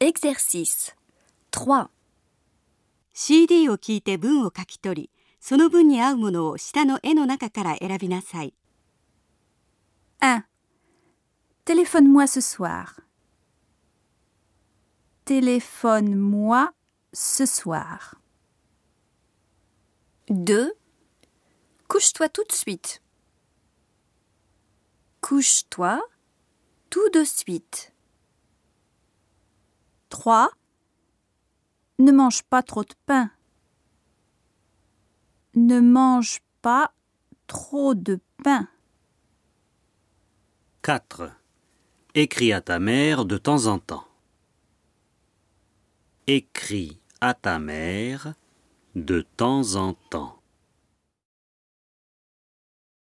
Exercice 3. CD を聞いて文を書き取り、その文に合うものを下の絵の中から選びなさい。 1. Téléphone-moi ce soir. Téléphone-moi ce soir. 2. Couche-toi tout de suite. Couche-toi tout de suite. 3. Ne mange pas trop de pain. Ne mange pas trop de pain. 4. Écris à ta mère de temps en temps. Écris à ta mère de temps en temps.